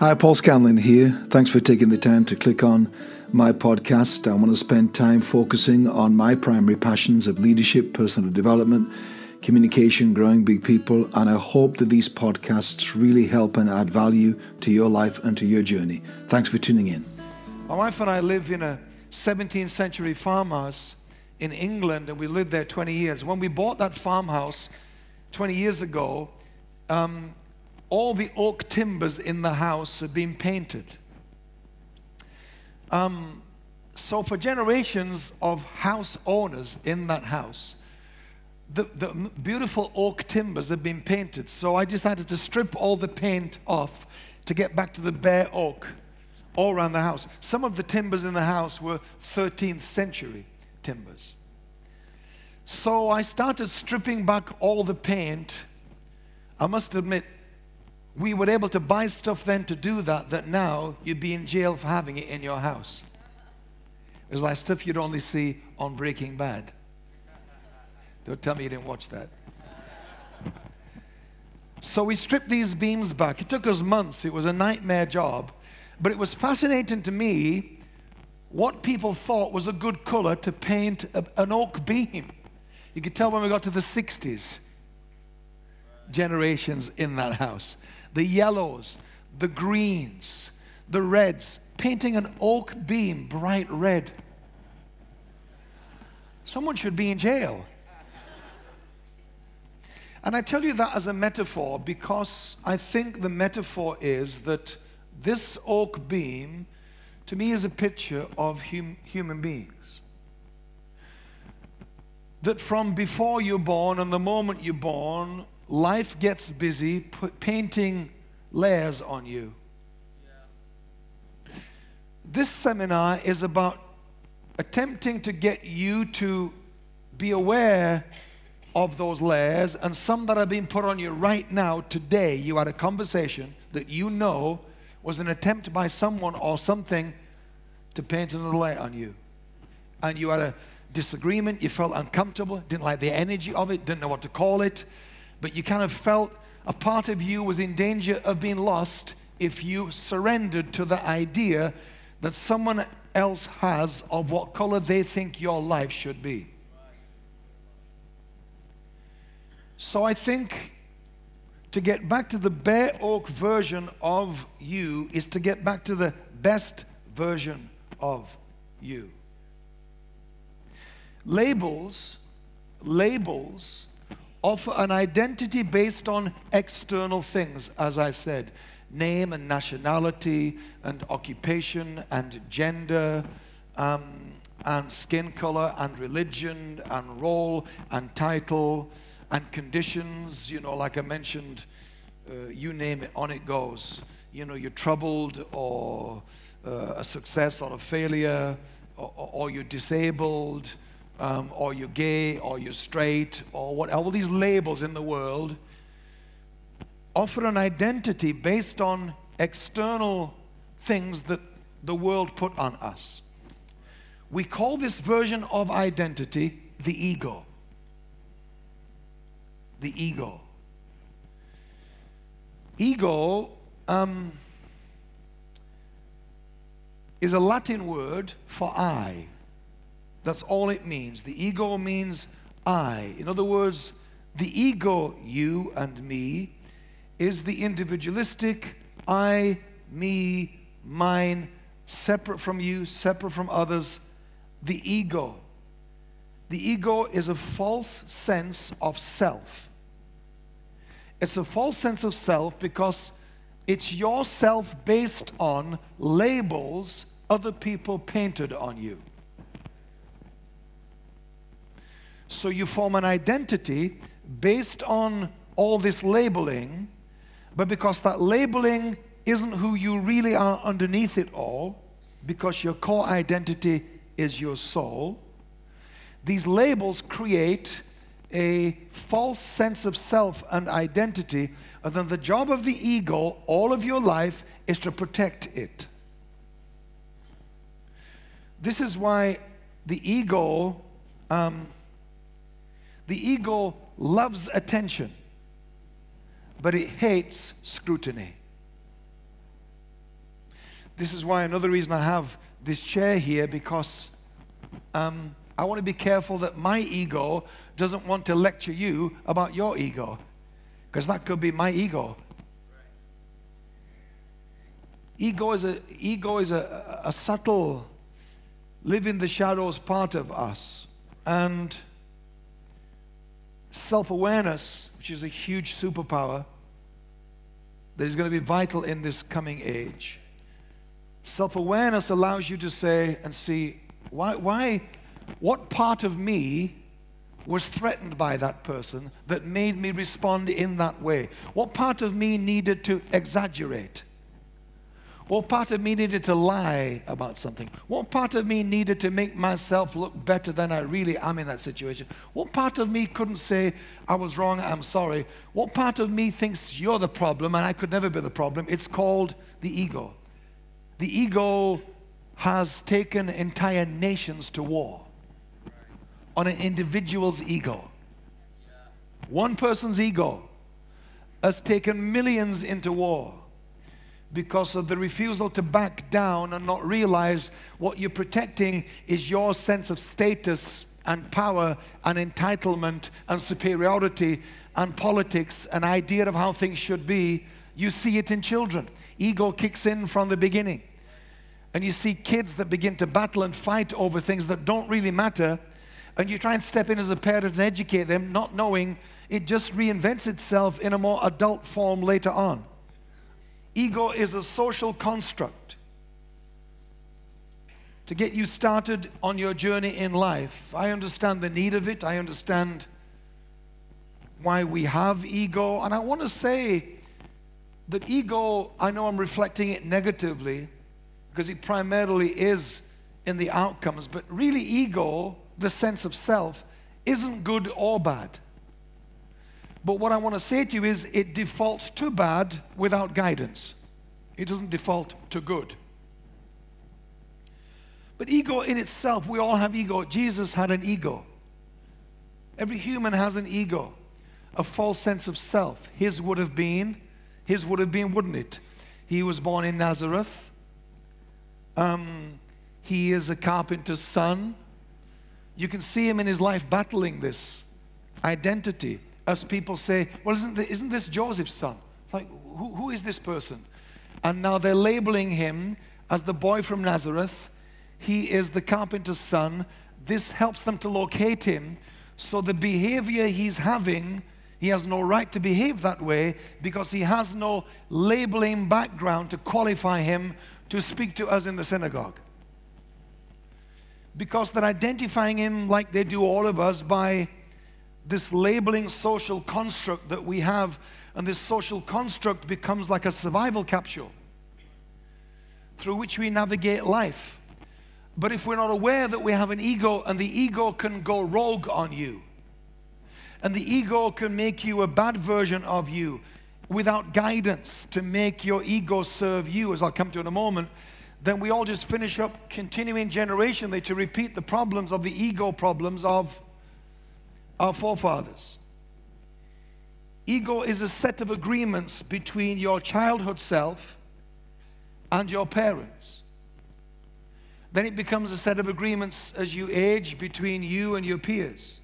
Hi, Paul Scanlon here. Thanks for taking the time to click on my podcast. I want to spend time focusing on my primary passions of leadership, personal development, communication, growing big people, and I hope that these podcasts really help and add value to your life and to your journey. Thanks for tuning in. My wife and I live in a 17th century farmhouse in England, and we lived there 20 years. When we bought that farmhouse 20 years ago, um, all the oak timbers in the house had been painted. Um, so, for generations of house owners in that house, the, the beautiful oak timbers had been painted. So, I decided to strip all the paint off to get back to the bare oak all around the house. Some of the timbers in the house were 13th century timbers. So, I started stripping back all the paint. I must admit, we were able to buy stuff then to do that, that now you'd be in jail for having it in your house. It was like stuff you'd only see on Breaking Bad. Don't tell me you didn't watch that. So we stripped these beams back. It took us months. It was a nightmare job. But it was fascinating to me what people thought was a good color to paint a, an oak beam. You could tell when we got to the 60s generations in that house the yellows, the greens, the reds, painting an oak beam bright red. Someone should be in jail. And I tell you that as a metaphor because I think the metaphor is that this oak beam, to me, is a picture of hum- human beings. That from before you're born and the moment you're born, life gets busy painting layers on you. This seminar is about attempting to get you to be aware of those layers and some that are being put on you right now, today. You had a conversation that you know was an attempt by someone or something to paint another layer on you. And you had a disagreement, you felt uncomfortable, didn't like the energy of it, didn't know what to call it but you kind of felt a part of you was in danger of being lost if you surrendered to the idea that someone else has of what color they think your life should be. So I think to get back to the bare oak version of you is to get back to the best version of you. Labels, labels offer an identity based on external things, as I said name and nationality, and occupation, and gender, um, and skin color, and religion, and role, and title, and conditions. You know, like I mentioned, uh, you name it, on it goes. You know, you're troubled, or uh, a success, or a failure, or, or you're disabled um, or you're gay, or you're straight, or what, all these labels in the world offer an identity based on external things that the world put on us. We call this version of identity the ego. The ego. Ego um, is a Latin word for I. That's all it means. The ego means I. In other words, the ego, you and me, is the individualistic I, me, mine, separate from you, separate from others. The ego. The ego is a false sense of self. It's a false sense of self because it's your self based on labels other people painted on you. So you form an identity based on all this labeling, but because that labeling isn't who you really are underneath it all, because your core identity is your soul, these labels create a false sense of self and identity, and then the job of the ego all of your life is to protect it. This is why the ego. Um, the ego loves attention, but it hates scrutiny. This is why another reason I have this chair here because um, I want to be careful that my ego doesn't want to lecture you about your ego because that could be my ego. Ego is a, ego is a, a subtle, live in the shadows part of us. And self awareness, which is a huge superpower that is going to be vital in this coming age. Self awareness allows you to say and see why, why, what part of me was threatened by that person that made me respond in that way? What part of me needed to exaggerate? What part of me needed to lie about something? What part of me needed to make myself look better than I really am in that situation? What part of me couldn't say, I was wrong, I'm sorry? What part of me thinks you're the problem and I could never be the problem? It's called the ego. The ego has taken entire nations to war on an individual's ego. One person's ego has taken millions into war because of the refusal to back down and not realize what you're protecting is your sense of status and power and entitlement and superiority and politics, an idea of how things should be. You see it in children. Ego kicks in from the beginning. And you see kids that begin to battle and fight over things that don't really matter. And you try and step in as a parent and educate them, not knowing it just reinvents itself in a more adult form later on. Ego is a social construct to get you started on your journey in life. I understand the need of it. I understand why we have ego. And I want to say that ego, I know I'm reflecting it negatively because it primarily is in the outcomes, but really, ego, the sense of self, isn't good or bad. But what I want to say to you is it defaults to bad without guidance. It doesn't default to good. But ego in itself, we all have ego. Jesus had an ego. Every human has an ego, a false sense of self. His would have been, his would have been, wouldn't it? He was born in Nazareth. Um, he is a carpenter's son. You can see him in his life battling this identity as people say, well, isn't, the, isn't this Joseph's son? like, who, who is this person? And now they're labeling him as the boy from Nazareth. He is the carpenter's son. This helps them to locate him. So the behavior he's having, he has no right to behave that way because he has no labeling background to qualify him to speak to us in the synagogue. Because they're identifying him like they do all of us by this labeling social construct that we have, and this social construct becomes like a survival capsule through which we navigate life. But if we're not aware that we have an ego, and the ego can go rogue on you, and the ego can make you a bad version of you without guidance to make your ego serve you, as I'll come to in a moment, then we all just finish up continuing generationally to repeat the problems of the ego problems of our forefathers. Ego is a set of agreements between your childhood self and your parents. Then it becomes a set of agreements as you age between you and your peers.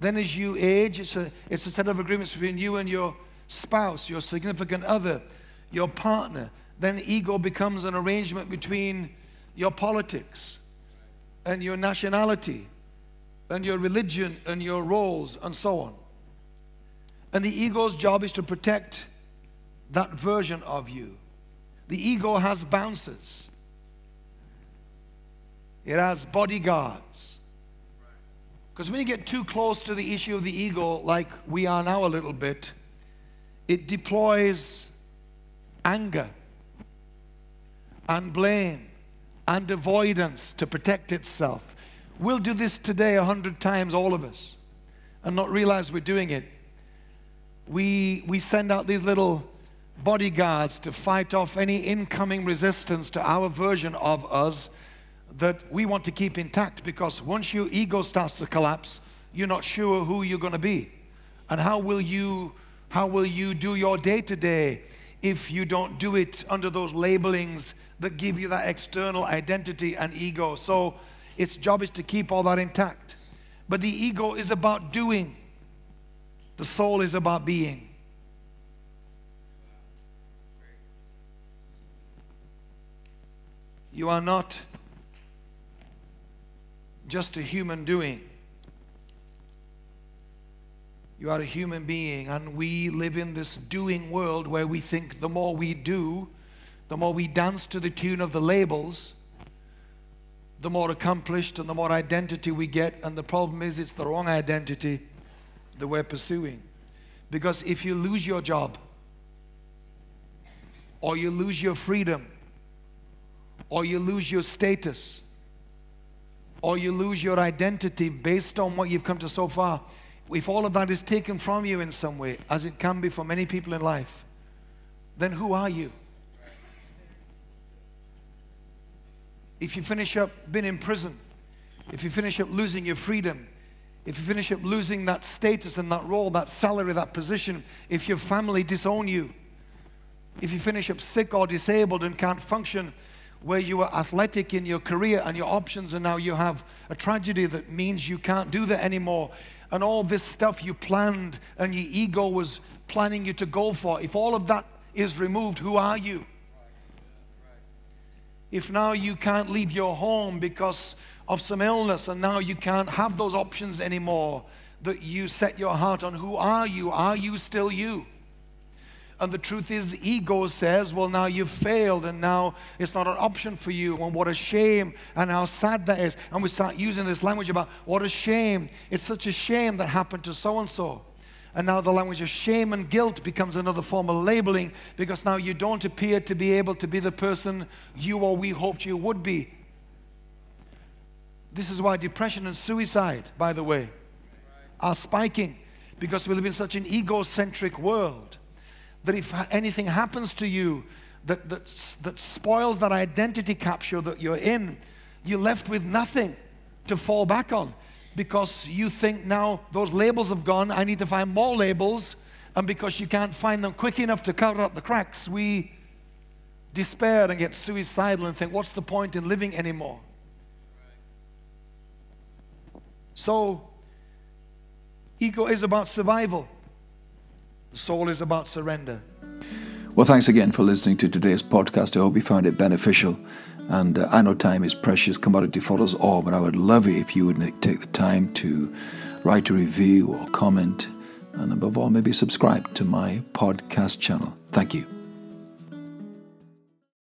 Then, as you age, it's a, it's a set of agreements between you and your spouse, your significant other, your partner. Then, ego becomes an arrangement between your politics and your nationality and your religion and your roles and so on. And the ego's job is to protect that version of you. The ego has bouncers, it has bodyguards. Because when you get too close to the issue of the ego, like we are now a little bit, it deploys anger and blame and avoidance to protect itself. We'll do this today a hundred times, all of us, and not realize we're doing it. We, we send out these little bodyguards to fight off any incoming resistance to our version of us that we want to keep intact because once your ego starts to collapse, you're not sure who you're going to be. And how will you, how will you do your day to day if you don't do it under those labelings that give you that external identity and ego. So its job is to keep all that intact. But the ego is about doing, the soul is about being. You are not just a human doing. You are a human being, and we live in this doing world where we think the more we do, the more we dance to the tune of the labels, the more accomplished and the more identity we get. And the problem is, it's the wrong identity that we're pursuing. Because if you lose your job, or you lose your freedom, or you lose your status, or you lose your identity based on what you've come to so far, if all of that is taken from you in some way, as it can be for many people in life, then who are you? If you finish up being in prison, if you finish up losing your freedom, if you finish up losing that status and that role, that salary, that position, if your family disown you, if you finish up sick or disabled and can't function where you were athletic in your career and your options, and now you have a tragedy that means you can't do that anymore, and all this stuff you planned and your ego was planning you to go for, if all of that is removed, who are you? If now you can't leave your home because of some illness and now you can't have those options anymore, that you set your heart on, who are you? Are you still you? And the truth is, ego says, well, now you've failed and now it's not an option for you. And what a shame and how sad that is. And we start using this language about what a shame. It's such a shame that happened to so and so. And now the language of shame and guilt becomes another form of labeling because now you don't appear to be able to be the person you or we hoped you would be. This is why depression and suicide, by the way, are spiking because we live in such an egocentric world that if anything happens to you that, that, that spoils that identity capture that you're in, you're left with nothing to fall back on because you think now those labels have gone, I need to find more labels. And because you can't find them quick enough to cover up the cracks, we despair and get suicidal and think, what's the point in living anymore? So, ego is about survival. The soul is about surrender. Well, thanks again for listening to today's podcast. I hope you found it beneficial. And uh, I know time is precious commodity for us all, but I would love it if you would take the time to write a review or comment, and above all, maybe subscribe to my podcast channel. Thank you.